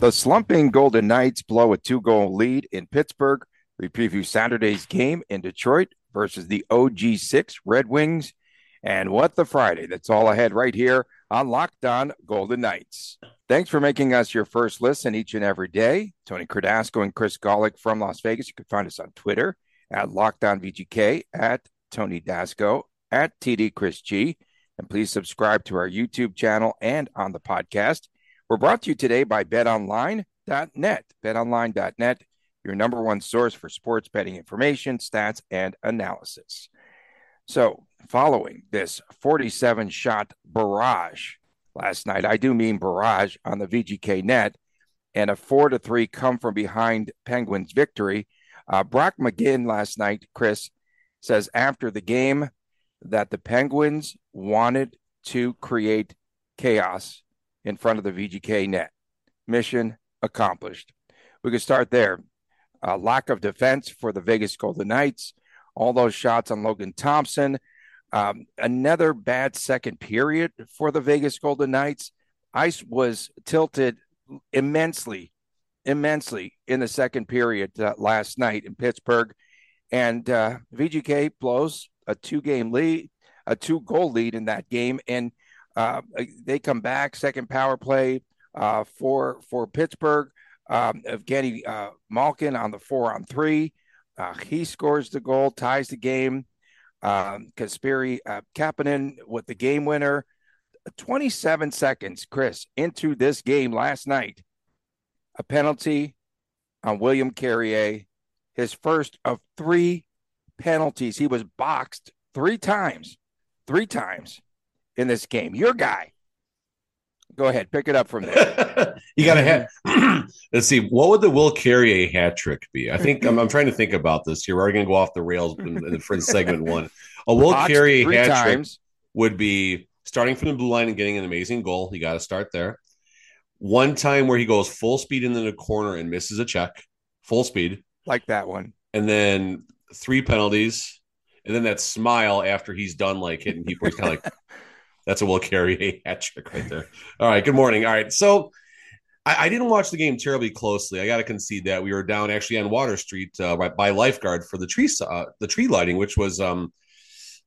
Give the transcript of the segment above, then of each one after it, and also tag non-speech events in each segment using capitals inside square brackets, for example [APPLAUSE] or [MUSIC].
The slumping Golden Knights blow a two goal lead in Pittsburgh. We preview Saturday's game in Detroit versus the OG6 Red Wings. And what the Friday? That's all ahead right here on Locked On Golden Knights. Thanks for making us your first listen each and every day. Tony Cardasco and Chris Golick from Las Vegas. You can find us on Twitter at LockdownVGK, at Tony Dasco, at TD Chris G. And please subscribe to our YouTube channel and on the podcast. We're brought to you today by betonline.net. Betonline.net, your number one source for sports betting information, stats, and analysis. So, following this 47 shot barrage last night, I do mean barrage on the VGK net, and a four to three come from behind Penguins victory. Uh, Brock McGinn last night, Chris, says after the game that the Penguins wanted to create chaos in front of the VGK net. Mission accomplished. We could start there. Uh, lack of defense for the Vegas Golden Knights. All those shots on Logan Thompson. Um, another bad second period for the Vegas Golden Knights. Ice was tilted immensely, immensely in the second period uh, last night in Pittsburgh. And uh, VGK blows a two game lead, a two goal lead in that game. And uh, they come back, second power play uh, for for Pittsburgh. Um, Evgeny uh, Malkin on the four on three. Uh, he scores the goal, ties the game. Um, Kasperi uh, Kapanen with the game winner. 27 seconds, Chris, into this game last night. A penalty on William Carrier, his first of three penalties. He was boxed three times, three times in this game. Your guy. Go ahead, pick it up from there. [LAUGHS] you got to have. [CLEARS THROAT] Let's see. What would the Will Carrier hat trick be? I think I'm, I'm trying to think about this here. We're going to go off the rails in, in, for segment one. A Will Boxed Carrier hat times. trick would be starting from the blue line and getting an amazing goal. You got to start there. One time where he goes full speed into the corner and misses a check, full speed, like that one, and then three penalties, and then that smile after he's done like hitting people. He's kind of like. That's a Will Carrier [LAUGHS] hat trick right there. All right. Good morning. All right. So I, I didn't watch the game terribly closely. I got to concede that we were down actually on Water Street uh, by, by, lifeguard for the tree uh, the tree lighting, which was um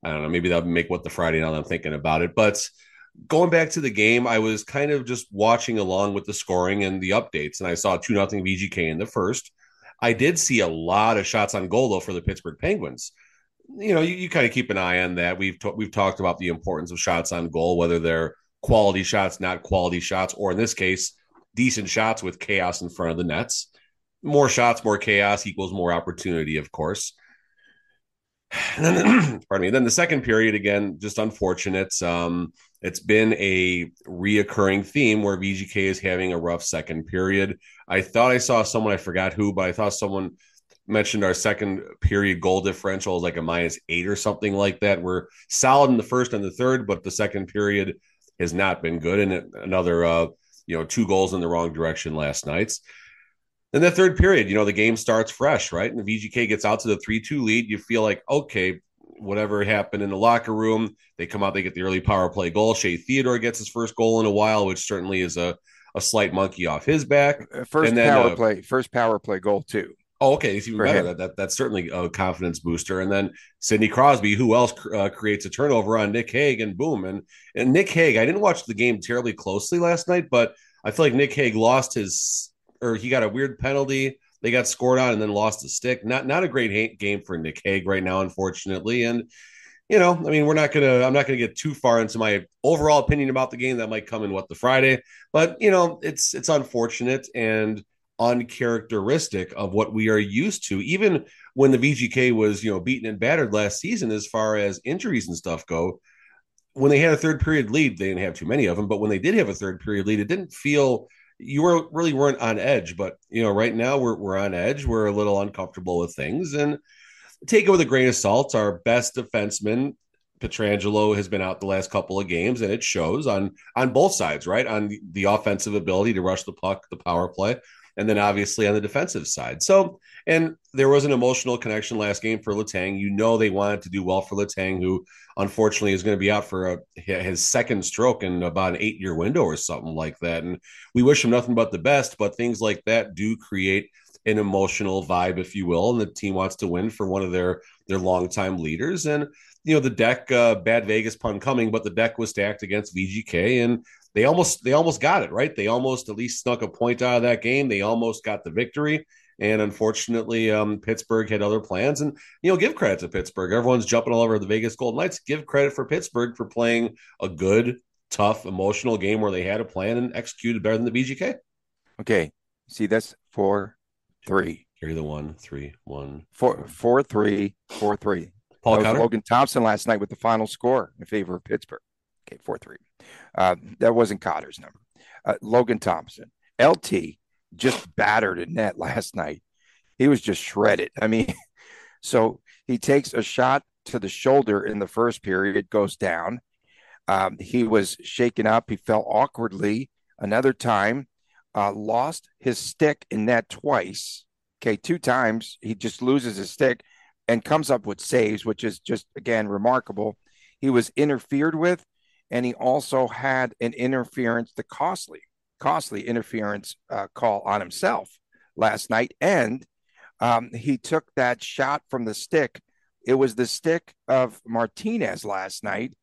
I don't know maybe that would make what the Friday now that I'm thinking about it, but going back to the game, I was kind of just watching along with the scoring and the updates, and I saw two nothing VGK in the first. I did see a lot of shots on goal though for the Pittsburgh Penguins you know, you, you kind of keep an eye on that. We've t- we've talked about the importance of shots on goal, whether they're quality shots, not quality shots, or in this case, decent shots with chaos in front of the nets. More shots, more chaos equals more opportunity, of course. [SIGHS] Then, [CLEARS THROAT] pardon me. Then the second period again, just unfortunate. Um, it's been a reoccurring theme where VGK is having a rough second period. I thought I saw someone, I forgot who, but I thought someone mentioned our second period goal differential is like a minus eight or something like that. We're solid in the first and the third, but the second period has not been good. And another, uh, you know, two goals in the wrong direction last night's. In the third period, you know, the game starts fresh, right? And the VGK gets out to the 3 2 lead. You feel like, okay, whatever happened in the locker room, they come out, they get the early power play goal. Shea Theodore gets his first goal in a while, which certainly is a, a slight monkey off his back. First then, power uh, play, first power play goal, too. Oh, okay, it's even better. That, that, that's certainly a confidence booster. And then Sidney Crosby, who else uh, creates a turnover on Nick Hague, and boom, and and Nick Hague. I didn't watch the game terribly closely last night, but I feel like Nick Hague lost his, or he got a weird penalty. They got scored on and then lost the stick. Not not a great game for Nick Hague right now, unfortunately. And you know, I mean, we're not gonna. I'm not gonna get too far into my overall opinion about the game. That might come in what the Friday, but you know, it's it's unfortunate and uncharacteristic of what we are used to even when the VGK was you know beaten and battered last season as far as injuries and stuff go when they had a third period lead they didn't have too many of them but when they did have a third period lead it didn't feel you were really weren't on edge. But you know, right now we're we're on edge. We're a little uncomfortable with things, and take it with a grain of salt. Our best defenseman, Pietrangelo has been out the last couple of games, and it shows on on both sides, right? On the offensive ability to rush the puck, the power play, and then obviously on the defensive side. So, and there was an emotional connection last game for Letang. You know, they wanted to do well for Letang, who unfortunately is going to be out for a, his second stroke in about an eight year window or something like that. And we wish him nothing but the best, but things like that do create an emotional vibe, if you will, and the team wants to win for one of their their longtime leaders. And you know, the deck, uh, bad Vegas pun coming, but the deck was stacked against VGK, and they almost they almost got it right. They almost at least snuck a point out of that game. They almost got the victory. And unfortunately, um, Pittsburgh had other plans. And, you know, give credit to Pittsburgh. Everyone's jumping all over the Vegas Golden Knights. Give credit for Pittsburgh for playing a good, tough, emotional game where they had a plan and executed better than the VGK. Okay. See, that's four, three. Carry the one, three, one. Four, four, three, four, three. Paul That was Cotter? Logan Thompson last night with the final score in favor of Pittsburgh. Okay, 4 3. Uh, that wasn't Cotter's number. Uh, Logan Thompson. LT just battered a net [LAUGHS] last night. He was just shredded. I mean, [LAUGHS] so he takes a shot to the shoulder in the first period, it goes down. Um, he was shaken up. He fell awkwardly another time, uh, lost his stick in net twice. Okay, two times. He just loses his stick and comes up with saves, which is just, again, remarkable. He was interfered with, and he also had an interference, the costly, costly interference uh, call on himself last night. And um, he took that shot from the stick. It was the stick of Martinez last night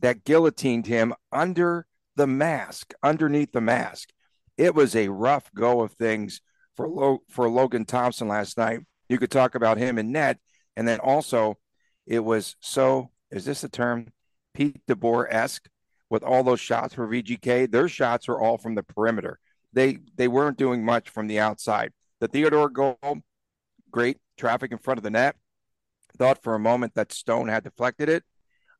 that guillotined him under the mask, underneath the mask. It was a rough go of things for Lo- for Logan Thompson last night. You could talk about him in net, and then also it was so. Is this the term? Pete DeBoer esque with all those shots for VGK. Their shots were all from the perimeter. They they weren't doing much from the outside. The Theodore goal, great traffic in front of the net. Thought for a moment that Stone had deflected it,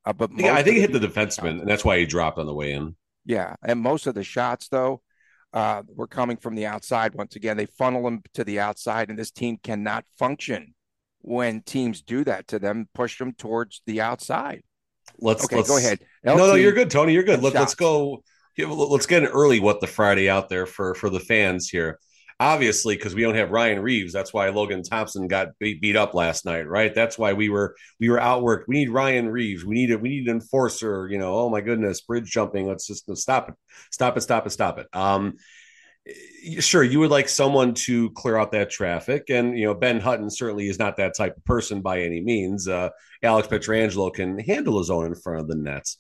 uh, but Yeah, I think it hit the defenseman, and that's why he dropped on the way in. yeah, and most of the shots though uh, were coming from the outside. Once again, they funnel them to the outside, and this team cannot function when teams do that to them. Push them towards the outside. Let's Okay, let's, go ahead. No, no, you're good, Tony. You're good. Let, let's go. Let's get an early what the Friday out there for for the fans here. Obviously, because we don't have Ryan Reaves, that's why Logan Thompson got beat, beat up last night, right? That's why we were we were outworked. We need Ryan Reaves. We need a we need an enforcer. You know, oh my goodness, bridge jumping. Let's just stop it, stop it, stop it, stop it. Um, sure, you would like someone to clear out that traffic, and you know Ben Hutton certainly is not that type of person by any means. Uh, Alex Pietrangelo can handle his own in front of the nets.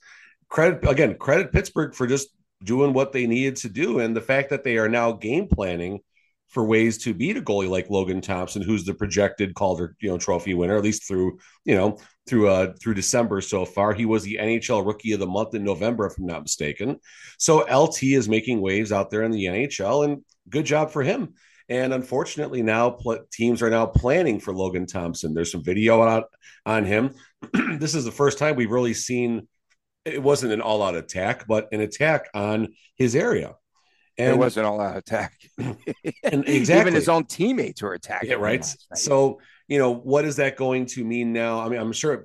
Credit again, credit Pittsburgh for just doing what they needed to do, and the fact that they are now game planning for ways to beat a goalie like Logan Thompson, who's the projected Calder, you know, trophy winner, at least through, you know, through uh through December so far. He was the NHL rookie of the month in November, if I'm not mistaken. So LT is making waves out there in the NHL, and good job for him. And unfortunately, now pl- teams are now planning for Logan Thompson. There's some video out on him. [CLEARS THROAT] this is the first time we've really seen it wasn't an all-out attack, but an attack on his area. And, it wasn't all out attack. [LAUGHS] And exactly. Even his own teammates were attacking. yeah, right. So, you know, what is that going to mean now? I mean, I'm sure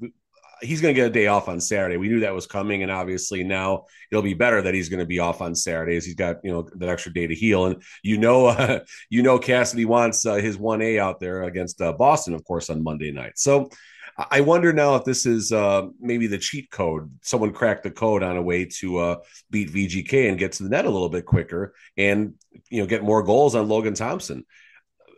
he's going to get a day off on Saturday. We knew that was coming, and obviously now it'll be better that he's going to be off on Saturdays. He's got you know that extra day to heal, and you know, uh, [LAUGHS] you know, Cassidy wants uh, his one A out there against uh, Boston, of course, on Monday night. So. I wonder now if this is uh, maybe the cheat code. Someone cracked the code on a way to uh, beat VGK and get to the net a little bit quicker, and you know get more goals on Logan Thompson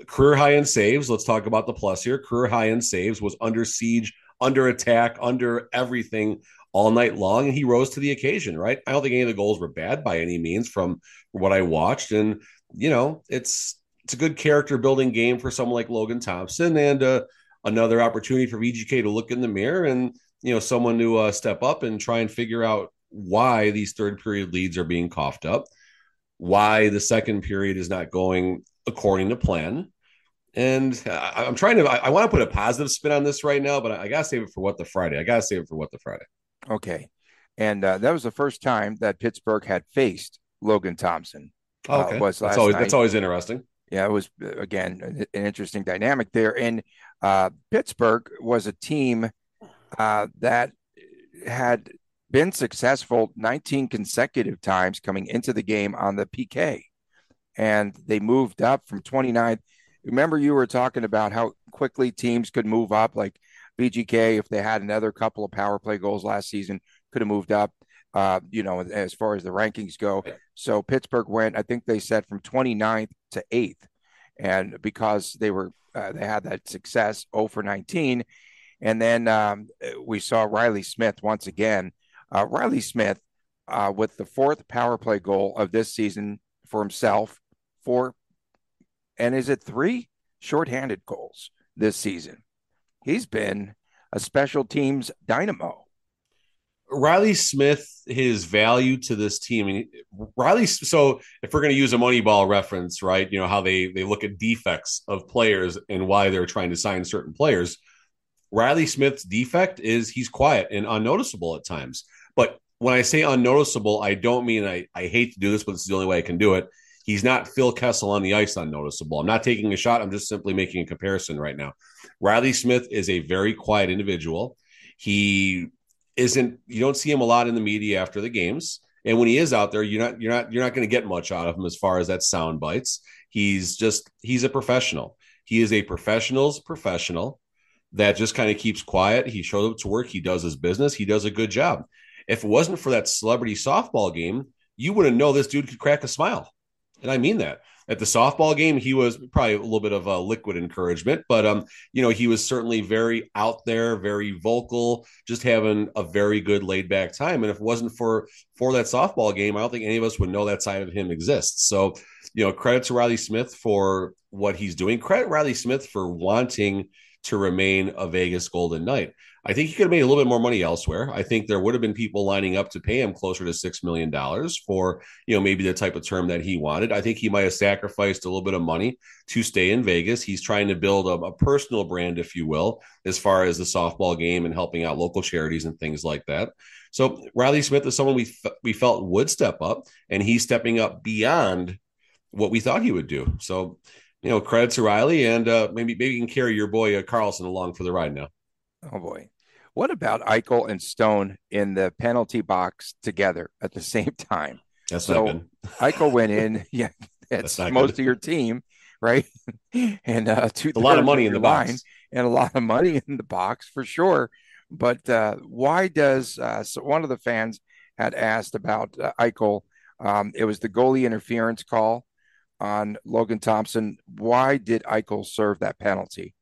career high in saves. Let's talk about the plus here. Career high in saves was under siege, under attack, under everything all night long, and he rose to the occasion. Right? I don't think any of the goals were bad by any means from what I watched, and you know, it's it's a good character building game for someone like Logan Thompson, and uh, another opportunity for VGK to look in the mirror and you know someone to uh, step up and try and figure out why these third period leads are being coughed up, why the second period is not going according to plan. And I, I'm trying to, I, I want to put a positive spin on this right now, but I, I got to save it for what the Friday. I got to save it for what the Friday. Okay. And uh, that was the first time that Pittsburgh had faced Logan Thompson uh, okay. was last that's always night. that's always interesting. Yeah, it was uh, again an, an interesting dynamic there. And uh, Pittsburgh was a team uh, that had been successful 19 consecutive times coming into the game on the PK, and they moved up from 29. Remember, you were talking about how quickly teams could move up, like VGK, if they had another couple of power play goals last season, could have moved up. Uh, you know, as far as the rankings go. So Pittsburgh went, I think they said from 29th to 8th. And because they were, uh, they had that success 0 for 19. And then um, we saw Riley Smith once again. Uh, Riley Smith uh, with the fourth power play goal of this season for himself, four, and is it three shorthanded goals this season? He's been a special teams dynamo. Riley Smith, his value to this team. Riley. So, if we're going to use a Moneyball reference, right? You know how they they look at defects of players and why they're trying to sign certain players. Riley Smith's defect is he's quiet and unnoticeable at times. But when I say unnoticeable, I don't mean I, I hate to do this, but it's the only way I can do it. He's not Phil Kessel on the ice unnoticeable. I'm not taking a shot. I'm just simply making a comparison right now. Riley Smith is a very quiet individual. He isn't you don't see him a lot in the media after the games. And when he is out there, you're not you're not you're not going to get much out of him as far as that sound bites. He's just he's a professional. He is a professional's professional that just kind of keeps quiet. He shows up to work. He does his business. He does a good job. If it wasn't for that celebrity softball game, you wouldn't know this dude could crack a smile. And I mean that. At the softball game, he was probably a little bit of a liquid encouragement, but um, you know, he was certainly very out there, very vocal, just having a very good laid back time. And if it wasn't for for that softball game, I don't think any of us would know that side of him exists. So, you know, credit to Riley Smith for what he's doing. Credit Riley Smith for wanting to remain a Vegas Golden Knight. I think he could have made a little bit more money elsewhere. I think there would have been people lining up to pay him closer to six million dollars for, you know, maybe the type of term that he wanted. I think he might have sacrificed a little bit of money to stay in Vegas. He's trying to build a, a personal brand, if you will, as far as the softball game and helping out local charities and things like that. So Riley Smith is someone we f- we felt would step up, and he's stepping up beyond what we thought he would do. So you know, credit to Riley, and uh, maybe maybe you can carry your boy uh, Karlsson along for the ride now. Oh boy, what about Eichel and Stone in the penalty box together at the [LAUGHS] same time? That's so not good. [LAUGHS] Eichel went in, yeah, it's not most good. of your team, right? [LAUGHS] and uh, two A lot of money in the box. and a lot of money in the box for sure. But uh, why does uh, so one of the fans had asked about uh, Eichel? Um, it was the goalie interference call on Logan Thompson. Why did Eichel serve that penalty?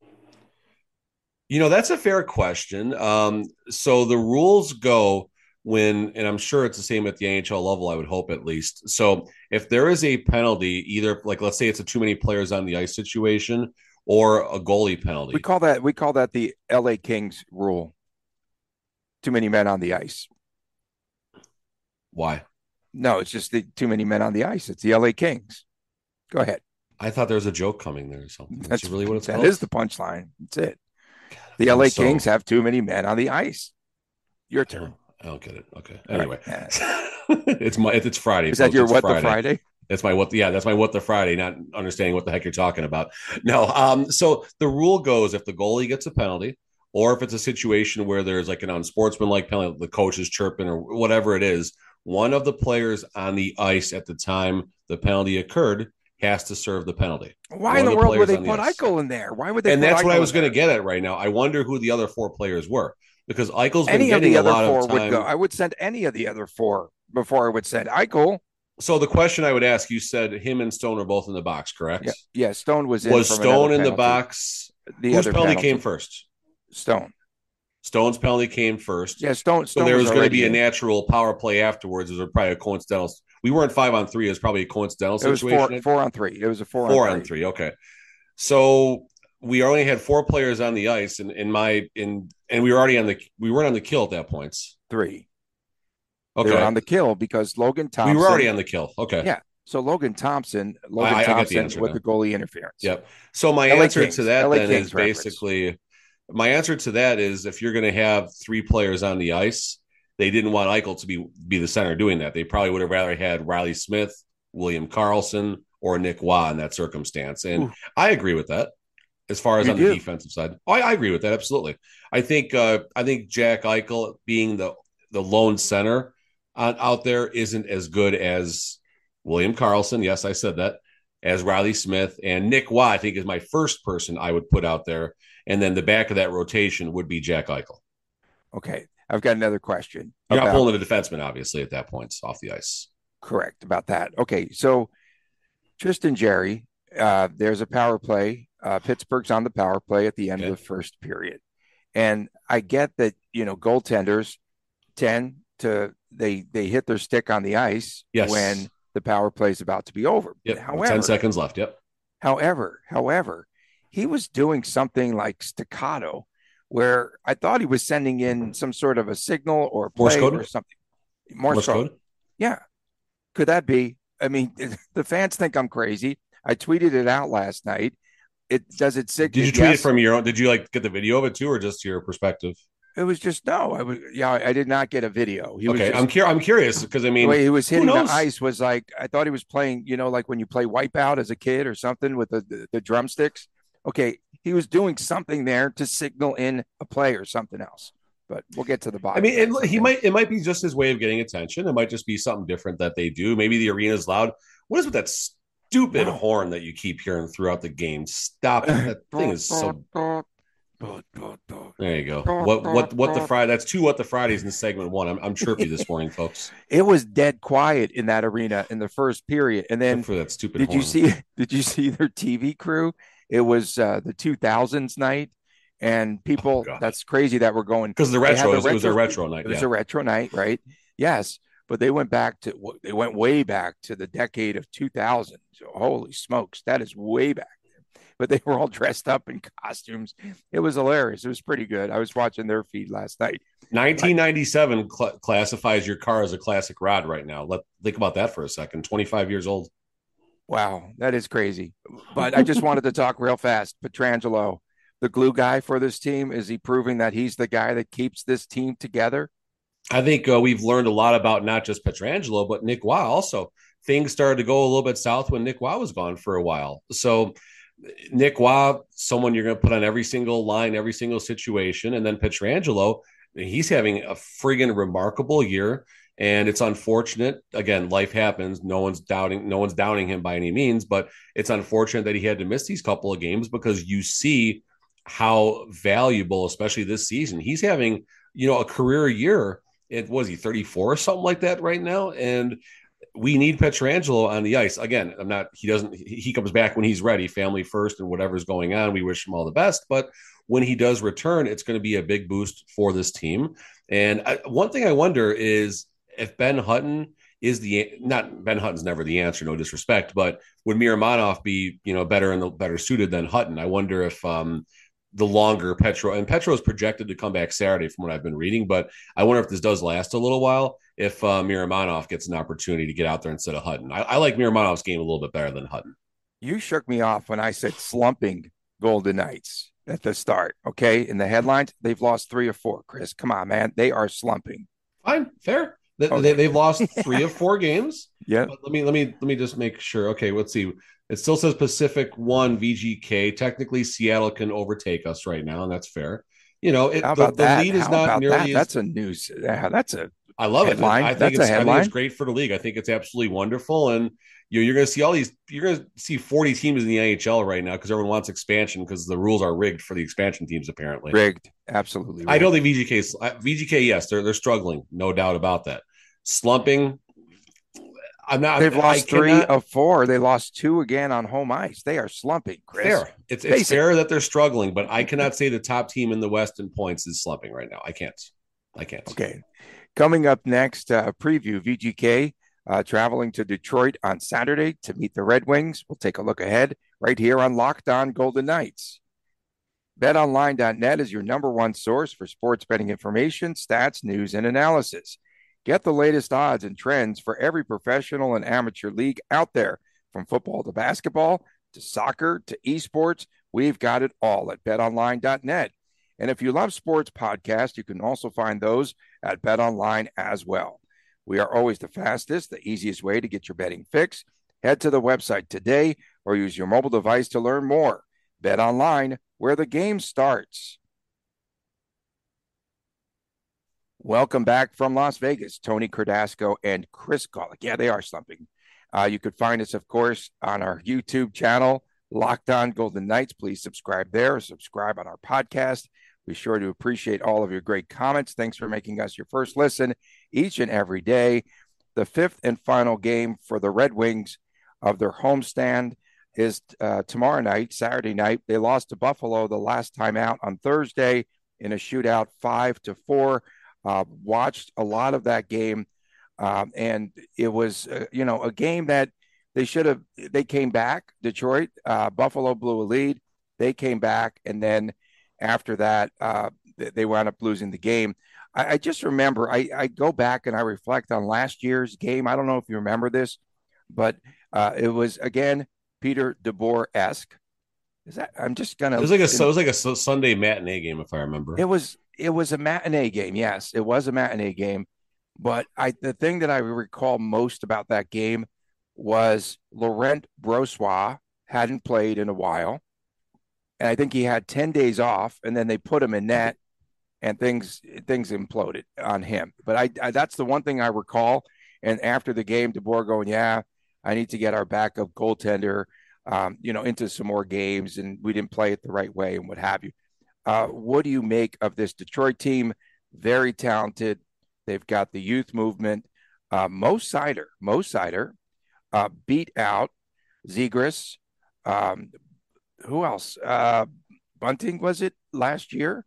You know, that's a fair question. Um, so the rules go when, and I'm sure it's the same at the NHL level, I would hope at least. So if there is a penalty, either like let's say it's a too many players on the ice situation or a goalie penalty. We call that we call that the LA Kings rule. Too many men on the ice. Why? No, it's just the too many men on the ice. It's the LA Kings. Go ahead. I thought there was a joke coming there or something. That's, That's really what it's that called. is the punchline. That's it. The LA so- Kings have too many men on the ice. Your turn. I don't get it. Okay. Anyway, [LAUGHS] it's my it's Friday. Is that folks. your It's what the Friday? That's my what. Yeah, that's my what the Friday. Not understanding what the heck you're talking about. No. Um. So the rule goes: if the goalie gets a penalty, or if it's a situation where there's like an unsportsmanlike penalty, the coach is chirping or whatever it is, one of the players on the ice at the time the penalty occurred has to serve the penalty. Why in the the world would they the put ice. Eichel in there? Why would they? and that's what I was going to get at right now. I wonder who the other four players were because Eichel's been Any of the a other lot four would go. I would send any of the other four before I would send Eichel. So the question I would ask, you said him and Stone are both in the box, correct? Yeah, yeah. Stone was in. Was Stone in the box? The Whose other penalty, penalty came first? Stone. Stone's penalty came first. Yeah, Stone. So there was going to be a natural power play afterwards. It was probably a coincidental. We weren't five on three. It was probably a coincidental It was situation. four, four on three. It was a four, Four on on three. three. Okay. So we only had four players on the ice, and in my in and we were already on the we weren't on the kill at that point. Three. Okay. On the kill because Logan Thompson. we were already on the kill. Okay. Yeah. So Logan Thompson, Logan I- I the Thompson answer with now. the goalie interference. Yep. So my LA answer Kings. to that LA then Kings is reference. basically my answer to that is if you're going to have three players on the ice, they didn't want Eichel to be be the center doing that. They probably would have rather had Riley Smith William Karlsson, or Nick Roy in that circumstance. And Ooh. I agree with that as far as you on do. the defensive side. Oh, I, I, agree with that absolutely. I think uh, I think Jack Eichel being the the lone center on, out there isn't as good as William Karlsson. Yes, I said that. As Riley Smith and Nick Roy, I think is my first person I would put out there, and then the back of that rotation would be Jack Eichel. Okay, I've got another question. You're about, not pulling the defenseman, obviously, at that point off the ice. Correct about that. Okay, so Tristan Jarry, uh, there's a power play. Uh, Pittsburgh's on the power play at the end okay. of the first period, and I get that you know goaltenders tend to they they hit their stick on the ice yes. when the power play is about to be over. Yep. However, ten seconds left. Yep. However, however, he was doing something like staccato, where I thought he was sending in mm-hmm. some sort of a signal or play or something. Morse, Morse code. Yeah. Could that be? I mean, [LAUGHS] the fans think I'm crazy. I tweeted it out last night. It does it sick. Did you tweet yes. it from your own? Did you like get the video of it too, or just your perspective? It was just no. I was yeah. I did not get a video. He okay, just, I'm curious. I'm curious because I mean, the way he was hitting the ice was like I thought he was playing. You know, like when you play Wipeout as a kid or something with the, the, the drumsticks. Okay, he was doing something there to signal in a play or something else. But we'll get to the bottom. I mean, it, he might. It might be just his way of getting attention. It might just be something different that they do. Maybe the arena is loud. What is with that stupid horn that you keep hearing throughout the game? Stop it! That thing is so [LAUGHS] there you go. What what what the Friday? That's two. What the Fridays in segment one. I'm I'm chirpy this morning, folks. [LAUGHS] It was dead quiet in that arena in the first period, and then for that stupid. Did horn. you see? [LAUGHS] Did you see their TV crew? It was uh, the 2000s night, and people. Oh, that's crazy that we're going because the retro, the retro. It was a retro night. It was yeah. a retro night, right? Yes, but they went back to they went way back to the decade of 2000. So, holy smokes, that is way back but they were all dressed up in costumes. It was hilarious. It was pretty good. I was watching their feed last night. 1997 cl- classifies your car as a classic rod right now. Let think about that for a second. 25 years old. Wow, that is crazy. But I just [LAUGHS] wanted to talk real fast. Pietrangelo, the glue guy for this team, is he proving that he's the guy that keeps this team together? I think uh, we've learned a lot about not just Pietrangelo, but Nick Roy also. Things started to go a little bit south when Nick Roy was gone for a while. So Nick Roy, someone you're going to put on every single line, every single situation. And then Petrangelo, he's having a friggin' remarkable year. And it's unfortunate. Again, life happens. No one's doubting, no one's doubting him by any means, but it's unfortunate that he had to miss these couple of games because you see how valuable, especially this season. He's having, you know, a career year. It was he 34 or something like that right now. And we need Pietrangelo on the ice. Again, I'm not, he doesn't, he comes back when he's ready, family first, and whatever's going on. We wish him all the best. But when he does return, it's going to be a big boost for this team. And I, one thing I wonder is if Ben Hutton is the not Ben Hutton's never the answer, no disrespect, but would Miromanov be, you know, better and better suited than Hutton? I wonder if um the longer Petro and Petro is projected to come back Saturday from what I've been reading, but I wonder if this does last a little while. If uh, Miromanov gets an opportunity to get out there instead of Hutton, I, I like Miromanov's game a little bit better than Hutton. You shook me off when I said slumping Golden Knights at the start. Okay, in the headlines, they've lost three or four. Chris, come on, man, they are slumping. Fine, fair. They, okay. they, have lost [LAUGHS] three of four games. Yeah. Let me let me let me just make sure. Okay, let's see. It still says Pacific one VGK. Technically, Seattle can overtake us right now, and that's fair. You know, it, the, the, lead is How not nearly. That? As, that's a news. That's a. I love headline. it. I think that's it's, a headline. I think it's great for the league. I think it's absolutely wonderful, and you know, you're going to see all these. You're going to see 40 teams in the NHL right now because everyone wants expansion because the rules are rigged for the expansion teams. Apparently, rigged. Absolutely. Rigged. I don't think VGK. VGK. Yes, they're they're struggling. No doubt about that. Slumping I'm not. They've lost three of four. They lost two again on home ice. They are slumping. Chris. Fair. It's, it's fair that they're struggling, but I cannot say the top team in the West in points is slumping right now. I can't. I can't. Okay. Coming up next, uh, preview VGK uh, traveling to Detroit on Saturday to meet the Red Wings. We'll take a look ahead right here on Locked On Golden Knights. BetOnline.net is your number one source for sports betting information, stats, news, and analysis. Get the latest odds and trends for every professional and amateur league out there, from football to basketball to soccer to esports. We've got it all at betonline.net. And if you love sports podcasts, you can also find those at BetOnline as well. We are always the fastest, the easiest way to get your betting fix. Head to the website today or use your mobile device to learn more. Bet online where the game starts. Welcome back from Las Vegas, Tony Cardasco and Chris Gawlik. Yeah, they are slumping. Uh, you could find us, of course, on our YouTube channel, Locked On Golden Knights. Please subscribe there. Subscribe on our podcast. Be sure to appreciate all of your great comments. Thanks for making us your first listen each and every day. The fifth and final game for the Red Wings of their homestand is uh, tomorrow night, Saturday night. They lost to Buffalo the last time out on Thursday in a shootout, five to four. Uh, watched a lot of that game, um, and it was uh, you know a game that they should have. They came back. Detroit, uh, Buffalo blew a lead. They came back, and then after that, uh, they wound up losing the game. I, I just remember. I, I, go back and I reflect on last year's game. I don't know if you remember this, but uh, it was again Peter DeBoer esque. Is that I'm just gonna. It was like a it was like a Sunday matinee game, if I remember. It was it was a matinee game. Yes, it was a matinee game. But I the thing that I recall most about that game was Laurent Brossoit hadn't played in a while. And I think he had 10 days off and then they put him in net and things things imploded on him. But I, I that's the one thing I recall. And after the game, DeBoer going, Yeah, I need to get our backup goaltender um, you know, into some more games and we didn't play it the right way and what have you. Uh, what do you make of this Detroit team? Very talented. They've got the youth movement. Uh, Mo Seider, Mo Seider uh, beat out Zegras. Um, who else? Uh, Bunting was it last year?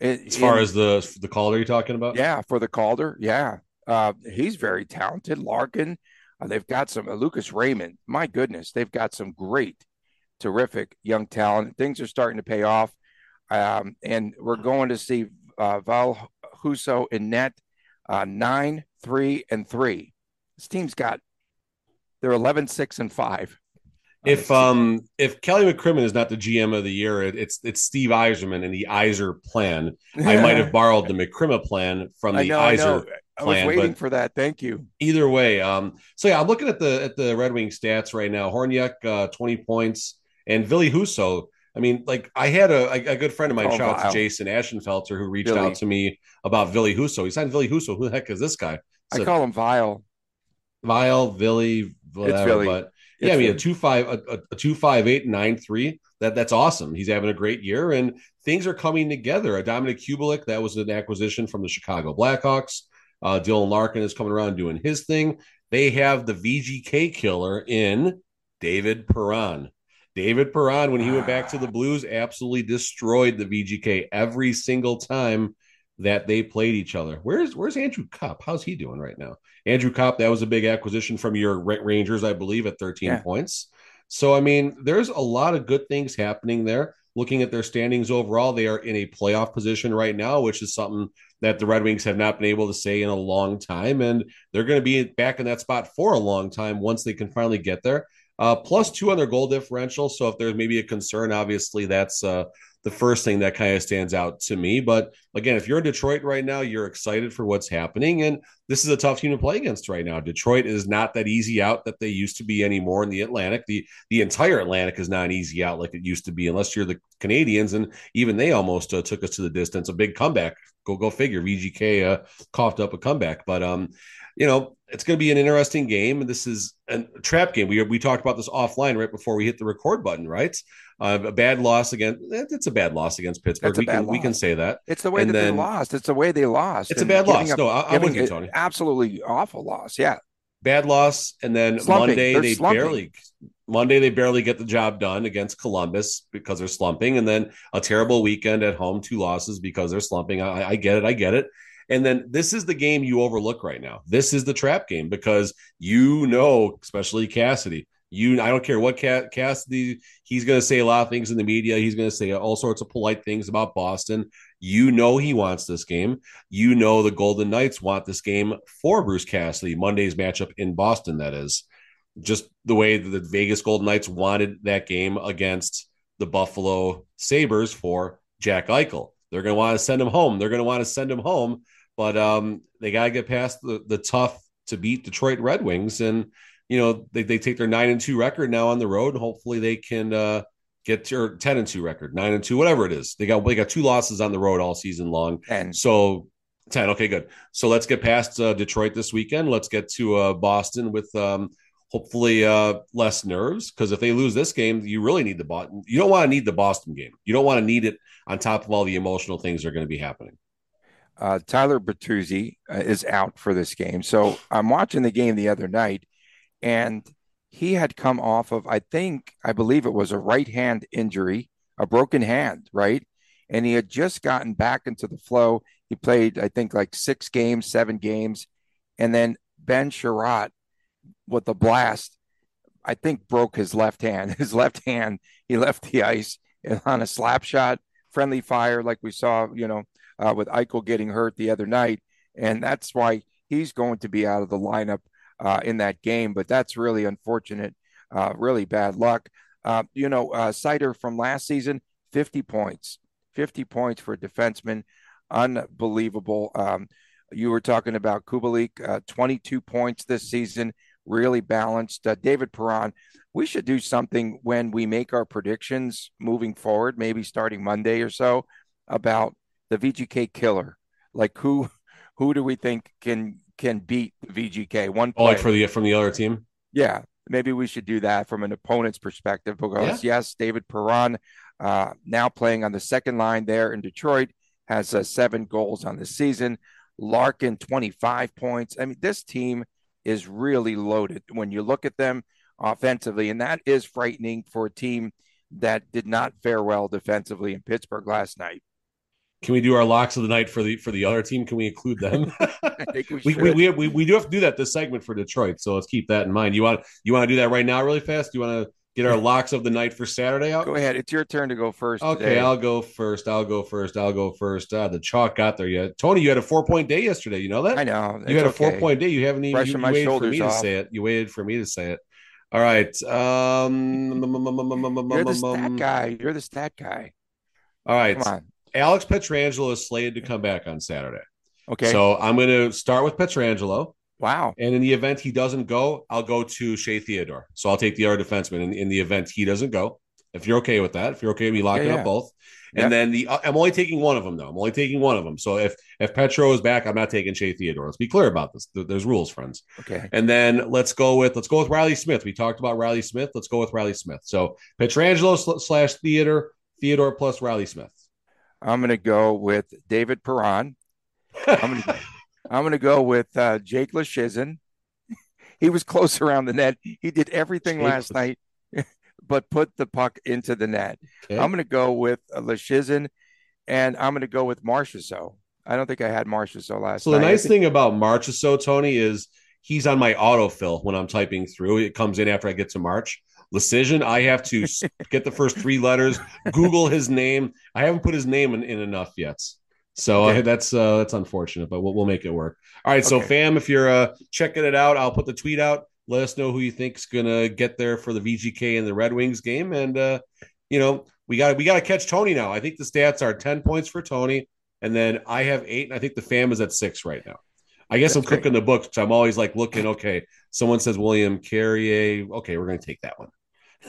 As far In, as the the Calder you're talking about? Yeah, for the Calder. Yeah, uh, he's very talented. Larkin. Uh, they've got some uh, Lucas Raymond. My goodness, they've got some great, terrific young talent. Things are starting to pay off. Um, and we're going to see uh, Ville Husso in net uh, nine, three, and three. This team's got they're 11, 6, and five. If um if Kelly McCrimmon is not the GM of the year, it, it's it's Steve Yzerman and the Yzer plan. I [LAUGHS] might have borrowed the McCrimmon plan from the know, Yzer. I, I was waiting for that. Thank you. Either way, um, so yeah, I'm looking at the at the Red Wing stats right now. Hronek, uh, 20 points, and Ville Husso. I mean, like I had a, a good friend of mine, oh, shout out to Jason Ashenfelter, who reached Billy. out to me about Ville Husso. He signed Ville Husso. Who the heck is this guy? I call him Vile. Vile, Ville, whatever. But it's yeah, I mean, a two five, a, a two five eight nine three. That that's awesome. He's having a great year, and things are coming together. A Dominik Kubalik, that was an acquisition from the Chicago Blackhawks. Uh, Dylan Larkin is coming around doing his thing. They have the VGK killer in David Perron. David Perron, when he went back to the Blues, absolutely destroyed the VGK every single time that they played each other. Where's Where's Andrew Copp? How's he doing right now? Andrew Copp, that was a big acquisition from your Rangers, I believe, at 13 yeah. points. So I mean, there's a lot of good things happening there. Looking at their standings overall, they are in a playoff position right now, which is something that the Red Wings have not been able to say in a long time. And they're going to be back in that spot for a long time once they can finally get there. Uh, plus two on their goal differential. So if there's maybe a concern, obviously that's uh, the first thing that kind of stands out to me. But again, if you're in Detroit right now, you're excited for what's happening. And this is a tough team to play against right now. Detroit is not that easy out that they used to be anymore in the Atlantic. The the entire Atlantic is not an easy out like it used to be, unless you're the Canadiens. And even they almost uh, took us to the distance. A big comeback. Go go figure. VGK uh, coughed up a comeback. But um, you know, it's going to be an interesting game. And this is a trap game. We we talked about this offline right before we hit the record button, right? Uh, a bad loss against it's a bad loss against Pittsburgh. We can loss. we can say that. It's the way and that then, they lost. It's the way they lost. It's a bad loss. Up, no, I, am with you, Tony. Absolutely awful loss. Yeah, bad loss. And then slumping. Monday they're they slumping. barely Monday they barely get the job done against Columbus because they're slumping, and then a terrible weekend at home, two losses because they're slumping. I, I get it. I get it. And then this is the game you overlook right now. This is the trap game because you know, especially Cassidy, you I don't care what Cassidy he's going to say a lot of things in the media. He's going to say all sorts of polite things about Boston. You know he wants this game. You know the Golden Knights want this game for Bruce Cassidy. Monday's matchup in Boston. That is just the way that the Vegas Golden Knights wanted that game against the Buffalo Sabres for Jack Eichel. They're going to want to send him home. They're going to want to send him home but um, they got to get past the, the tough to beat Detroit Red Wings. And you know they, they take their nine and two record now on the road. And hopefully they can uh, get to or ten and two record, nine and two, whatever it is. They got they got two losses on the road all season long. And So 10. Okay, good. So let's get past uh, Detroit this weekend. Let's get to uh, Boston with um, hopefully uh, less nerves. Because if they lose this game, you really need the Boston. You don't want to need the Boston game. You don't want to need it on top of all the emotional things that are going to be happening. Uh, Tyler Bertuzzi uh, is out for this game. So I'm watching the game the other night, and he had come off of, I think, I believe it was a right hand injury, a broken hand, right? And he had just gotten back into the flow. He played, I think, like six games, seven games. And then Ben Chiarot with a blast, I think, broke his left hand. [LAUGHS] His left hand, he left the ice on a slap shot, friendly fire, like we saw, you know, uh, with Eichel getting hurt the other night. And that's why he's going to be out of the lineup uh, in that game. But that's really unfortunate, uh, really bad luck. Uh, you know, uh, Seider from last season, 50 points, 50 points for a defenseman. Unbelievable. Um, you were talking about Kubalik, uh, 22 points this season, really balanced. Uh, David Perron, we should do something when we make our predictions moving forward, maybe starting Monday or so, about the VGK killer. Like who who do we think can can beat the VGK? One Oh, like for the from the other team. Yeah, maybe we should do that from an opponent's perspective because yes, David Perron, uh, now playing on the second line there in Detroit, has uh, seven goals on the season. Larkin, 25 points. I mean, this team is really loaded when you look at them offensively, and that is frightening for a team that did not fare well defensively in Pittsburgh last night. Can we do our locks of the night for the for the other team? Can we include them? [LAUGHS] I think we we, should. we, we, we, we do have to do that this segment for Detroit, so let's keep that in mind. You want you want to do that right now, really fast? Do you want to get our locks of the night for Saturday out? Go ahead. It's your turn to go first. Okay, today. I'll go first. I'll go first. I'll go first. Uh, the chalk got there yet. Tony, you had a four point day yesterday. You know that? I know. You had a four okay. point day. You haven't even Brushing you, you waited for me to say it. You waited for me to say it. All right. Um, [LAUGHS] You're the stat [LAUGHS] guy. You're the stat guy. All right. Come on. Alex Pietrangelo is slated to come back on Saturday. Okay. So I'm going to start with Pietrangelo. wow. And in the event he doesn't go, I'll go to Shea Theodore. So I'll take the other defenseman in, in the event he doesn't go. If you're okay with that, if you're okay with me locking Yeah, yeah. up both, Yeah. and then the uh, I'm only taking one of them though. I'm only taking one of them. So if if Petro is back, I'm not taking Shea Theodore. Let's be clear about this. There's rules, friends. Okay. And then let's go with let's go with Riley Smith. We talked about Riley Smith. Let's go with Riley Smith. So Pietrangelo sl- slash Theodore, Theodore plus Riley Smith. I'm going to go with David Perron. I'm going to [LAUGHS] go with uh, Jake Leschyshyn. [LAUGHS] He was close around the net. He did everything Jake last night, [LAUGHS] but put the puck into the net. Okay. I'm going to go with uh, Leschyshyn, and I'm going to go with Marchessault. I don't think I had Marchessault last night. So the night. Nice think- thing about March is so Tony is he's on my autofill when I'm typing through. It comes in after I get to March. Decision. I have to [LAUGHS] get the first three letters. Google his name. I haven't put his name in, in enough yet. So Okay. uh, that's uh, that's unfortunate, but we'll, we'll make it work. All right. So Okay. fam, if you're uh, checking it out, I'll put the tweet out. Let us know who you think's gonna get there for the VGK and the Red Wings game, and uh, you know we got we got to catch Tony now. I think the stats are ten points for Tony, and then I have eight, and I think the fam is at six right now. I guess That's I'm cooking the books. I'm always like looking. Okay, someone says William Carrier. Okay, we're going to take that one.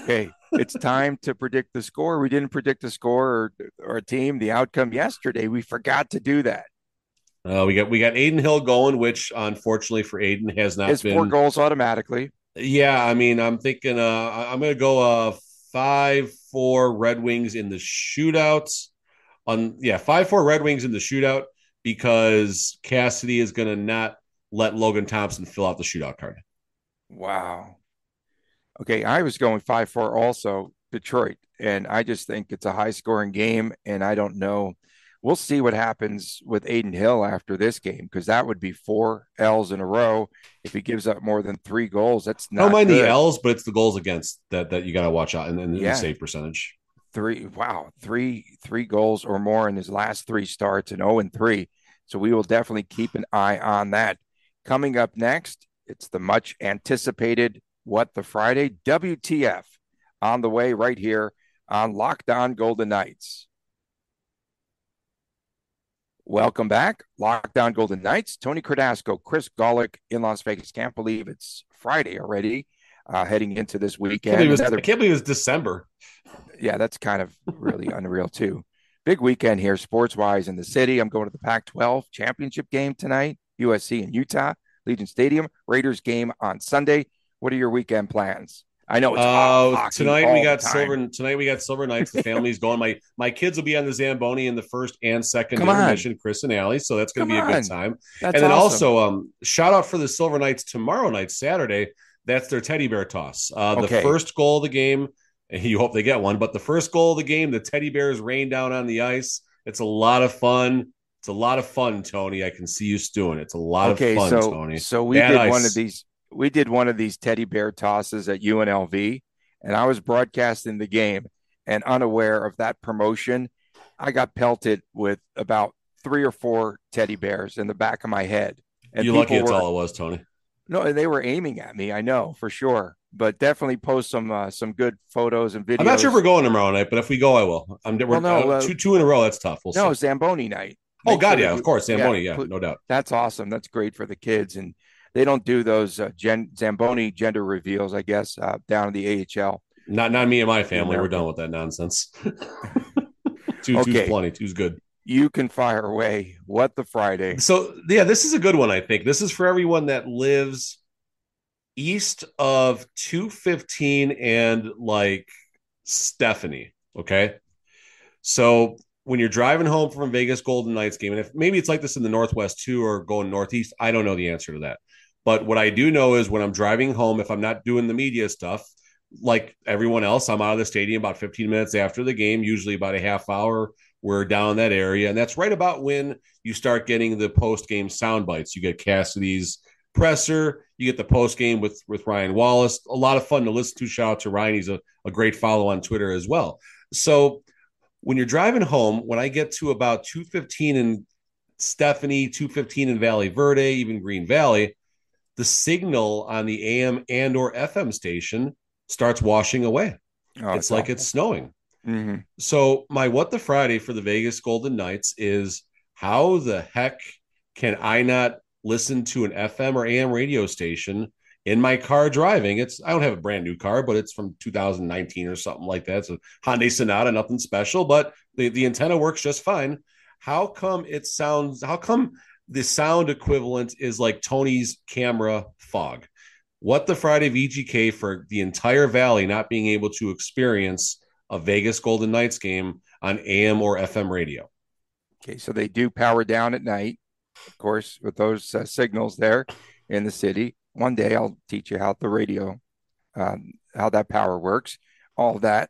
Okay, it's time to predict the score. We didn't predict the score or, or a team, the outcome yesterday. We forgot to do that. Uh, we got we got Adin Hill going, which unfortunately for Adin has not His been. four goals automatically. Yeah, I mean, I'm thinking. Uh, I'm going to go uh five four Red Wings in the shootouts. On yeah, five four Red Wings in the shootout because Cassidy is going to not let Logan Thompson fill out the shootout card. Wow. Okay, I was going 5 4 also, Detroit. And I just think it's a high scoring game. And I don't know. We'll see what happens with Adin Hill after this game because that would be four L's in a row. If he gives up more than three goals, that's I not don't mind good. the L's, but it's the goals against that that you got to watch out and, and Yeah. the save percentage. three wow three three goals or more in his last three starts and 0 and 3 so we will definitely keep an eye on that coming up next it's the much anticipated what the friday wtf on the way right here on locked on golden knights welcome back locked on golden knights tony cardasco chris Golick in las vegas can't believe it's Friday already, uh, heading into this I can't, weekend. was, Another- I can't believe it was December. yeah, that's kind of really [LAUGHS] unreal too. Big weekend here, sports wise, in the city. I'm going to the Pac 12 championship game tonight, USC and Utah, Legion Stadium, Raiders game on Sunday. What are your weekend plans? I know it's all Uh, tonight we got silver. Tonight we got Silver Knights. The family's going. My my kids will be on the Zamboni in the first and second Come on. Chris and Allie, so that's going to be a on. good time. That's and then awesome. also, um, shout out for the Silver Knights tomorrow night, Saturday. That's their teddy bear toss. Uh, the Okay. first goal of the game. You hope they get one, but the first goal of the game, the teddy bears rain down on the ice. It's a lot of fun. It's a lot of fun, Tony. I can see you stewing. It's a lot okay, of fun, so Tony. so we Bad did ice. one of these. We did one of these teddy bear tosses at UNLV, and I was broadcasting the game and unaware of that promotion. I got pelted with about three or four teddy bears in the back of my head. And You're lucky it's were- all it was, Tony. No, and they were aiming at me. I know for sure, but definitely post some uh, some good photos and videos. I'm not sure if we're going tomorrow night, but if we go, I will. I'm Well, no, uh, two two in a row. That's tough. We'll no see. Zamboni night. Oh God, sure yeah, you- of course, Zamboni, yeah, put- no doubt. That's awesome. That's great for the kids, and they don't do those uh, gen- Zamboni gender reveals, I guess, uh, down in the AHL. Not not me and my family. We're done with that nonsense. [LAUGHS] Two, Okay. Two's plenty. Two's good. You can fire away. What the Friday? So yeah, this is a good one. I think this is for everyone that lives east of 215 and like Stephanie. Okay, so when you're driving home from Vegas Golden Knights game, and if maybe it's like this in the Northwest too, or going Northeast, I don't know the answer to that. But what I do know is when I'm driving home, if I'm not doing the media stuff, like everyone else, I'm out of the stadium about 15 minutes after the game, usually about a half hour. We're down that area. And that's right about when you start getting the post game sound bites. You get Cassidy's presser, you get the post game with, with Ryan Wallace. A lot of fun to listen to. Shout out to Ryan. He's a, a great follow on Twitter as well. So when you're driving home, when I get to about 215 in Stephanie, 215 in Valle Verde, even Green Valley, the signal on the AM and or FM station starts washing away. Oh, it's like it's snowing. Mhm. So my what the Friday for the Vegas Golden Knights is how the heck can I not listen to an FM or AM radio station in my car driving? It's I don't have a brand new car, but it's from 2019 or something like that. It's a Hyundai Sonata, nothing special, but the, the antenna works just fine. How come it sounds how come the sound equivalent is like Tony's camera fog? What the Friday VGK for the entire valley not being able to experience a Vegas Golden Knights game on AM or FM radio. Okay, so they do power down at night, of course, with those uh, signals there in the city. One day I'll teach you how the radio, um, how that power works, all that.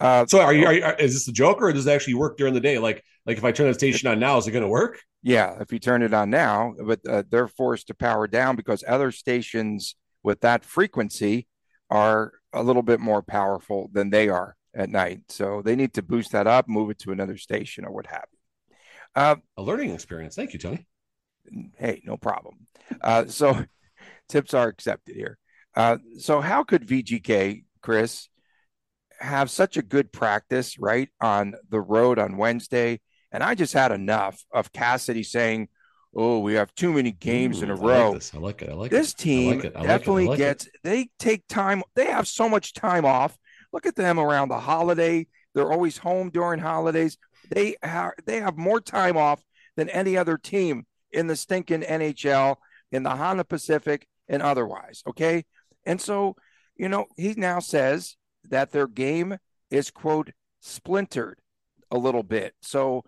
Uh, So are you, are you is this a joke or does it actually work during the day? Like like if I turn the station on now, is it going to work? Yeah, if you turn it on now, but uh, they're forced to power down because other stations with that frequency are a little bit more powerful than they are at night. So they need to boost that up, move it to another station or what have you. Uh, A learning experience. Thank you, Tony. hey, no problem. Uh, so [LAUGHS] tips are accepted here. Uh, so how could VGK, Chris, have such a good practice right on the road on Wednesday? And I just had enough of Cassidy saying, "Oh, we have too many games in a row." like this. I like it. I like this it. I team like it. I like it. I definitely like it. gets they take time they have so much time off look at them around the holiday they're always home during holidays they have they have more time off than any other team in the stinking nhl in the honda pacific and otherwise okay and so you know he now says that their game is quote splintered a little bit so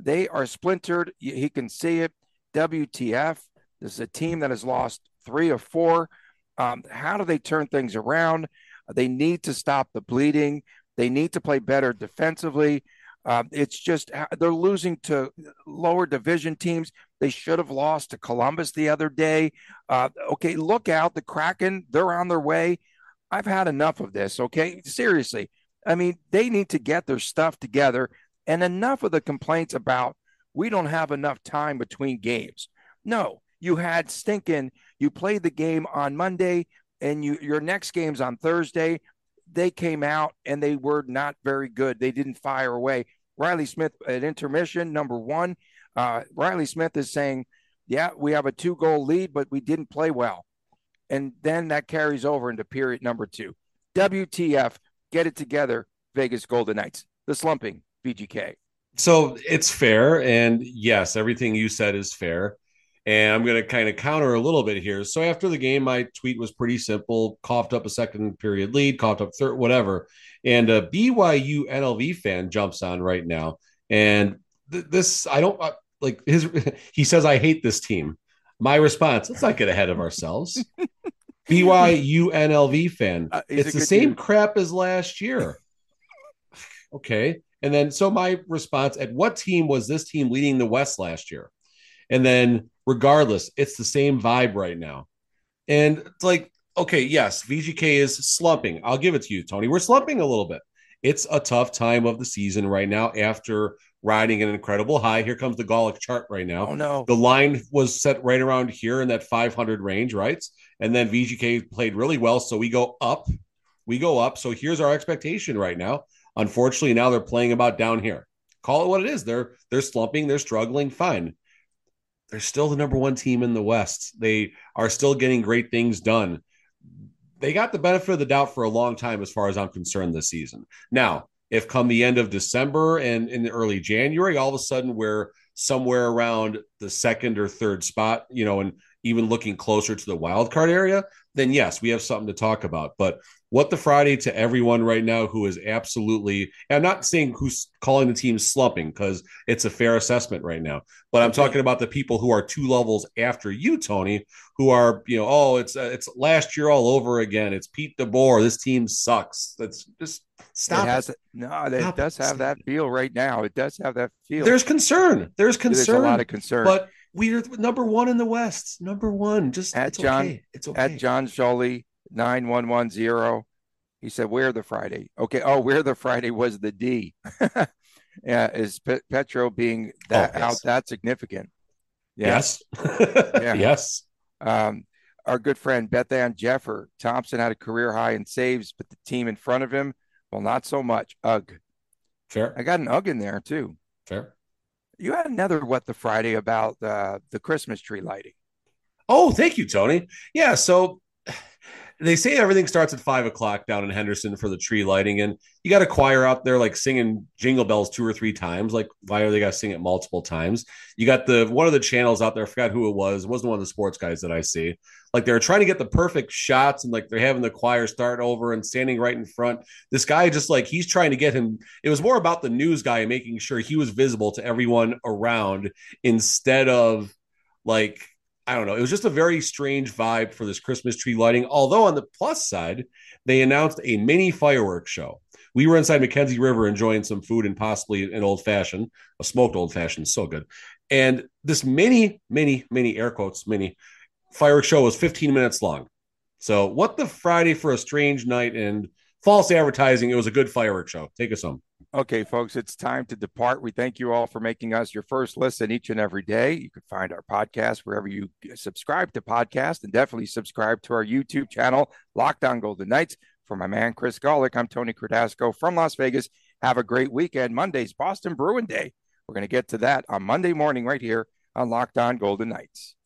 they are splintered he can see it wtf this is a team that has lost three or four. Um, how do they turn things around? They need to stop the bleeding. They need to play better defensively. Um, it's just they're losing to lower division teams. They should have lost to Columbus the other day. Uh, okay, look out. The Kraken, they're on their way. I've had enough of this. Okay, seriously. I mean, they need to get their stuff together and enough of the complaints about we don't have enough time between games. No, you had stinking. You played the game on Monday, and you your next game's on Thursday. They came out and they were not very good. They didn't fire away. Riley Smith at intermission, number one. Uh, Riley Smith is saying, "Yeah, we have a two goal lead, but we didn't play well." And then that carries over into period number two. WTF, get it together, Vegas Golden Knights. The slumping, VGK. So it's fair. And yes, everything you said is fair. And I'm going to kind of counter a little bit here. So after the game, my tweet was pretty simple coughed up a second period lead, coughed up third, whatever. And a BYU NLV fan jumps on right now. And th- this, I don't uh, like his, [LAUGHS] he says, I hate this team. My response, let's not get ahead of ourselves. [LAUGHS] BYU NLV fan. Uh, it's the same dude. crap as last year. okay. And then, so my response at what team was this team leading the West last year? And then, regardless, it's the same vibe right now. And it's like, okay, yes, VGK is slumping. I'll give it to you, Tony. We're slumping a little bit. It's a tough time of the season right now after riding an incredible high. Here comes the Golick chart right now. Oh, no. The line was set right around here in that 500 range, right? And then VGK played really well. So we go up. We go up. So here's our expectation right now. Unfortunately, now they're playing about down here. Call it what it is. They're they're slumping, they're struggling. Fine. They're still the number one team in the West. They are still getting great things done. They got the benefit of the doubt for a long time, as far as I'm concerned, this season. Now, if come the end of December and in the early January, all of a sudden we're somewhere around the second or third spot, you know, and even looking closer to the wild card area, then yes, we have something to talk about. But what the Friday to everyone right now who is absolutely, I'm not saying who's calling the team slumping because it's a fair assessment right now, but I'm talking about the people who are two levels after you, Tony, who are, you know, oh, it's uh, it's last year all over again. It's Pete DeBoer. This team sucks. That's just stop. it it. has no, it Stop it. does have that feel right now. It does have that feel. There's concern. There's concern. There's a lot of concern. But we're number one in the West. Number one. Just At John- okay. It's okay. At John Jolie nine one one zero, he said, "Where the Friday? Okay. Oh, where the Friday was the D. [LAUGHS] yeah, is Pe- Petro being that Oh, yes. out that significant? Yeah. Yes. [LAUGHS] Yes. Um, our good friend Beth Ann Jeffer Thompson had a career high in saves, but the team in front of him, well, not so much. Ugh. Fair. I got an ugh in there too. Fair. You had another what the Friday about uh, the Christmas tree lighting. Oh, thank you, Tony. Yeah. So they say everything starts at five o'clock down in Henderson for the tree lighting, and you got a choir out there like singing jingle bells two or three times. Like, why are they got to sing it multiple times? You got the one of the channels out there. I forgot who it was. It wasn't one of the sports guys that I see. Like they're trying to get the perfect shots, and like they're having the choir start over and standing right in front. This guy just like he's trying to get him. It was more about the news guy making sure he was visible to everyone around instead of like I don't know. It was just a very strange vibe for this Christmas tree lighting. Although on the plus side, they announced a mini fireworks show. We were inside MacKenzie River enjoying some food and possibly an old fashioned, a smoked old fashioned, so good. And this mini, mini, mini air quotes mini fireworks show was 15 minutes long. So what the Friday for a strange night and false advertising? It was a good fireworks show. Take us home. Okay, folks, it's time to depart. We thank you all for making us your first listen each and every day. You can find our podcast wherever you subscribe to podcast and definitely subscribe to our YouTube channel, Lockdown Golden Knights. For my man, Chris Golick, I'm Tony Cardasco from Las Vegas. Have a great weekend. Monday's Boston Bruin Day. We're going to get to that on Monday morning right here on Lockdown Golden Knights.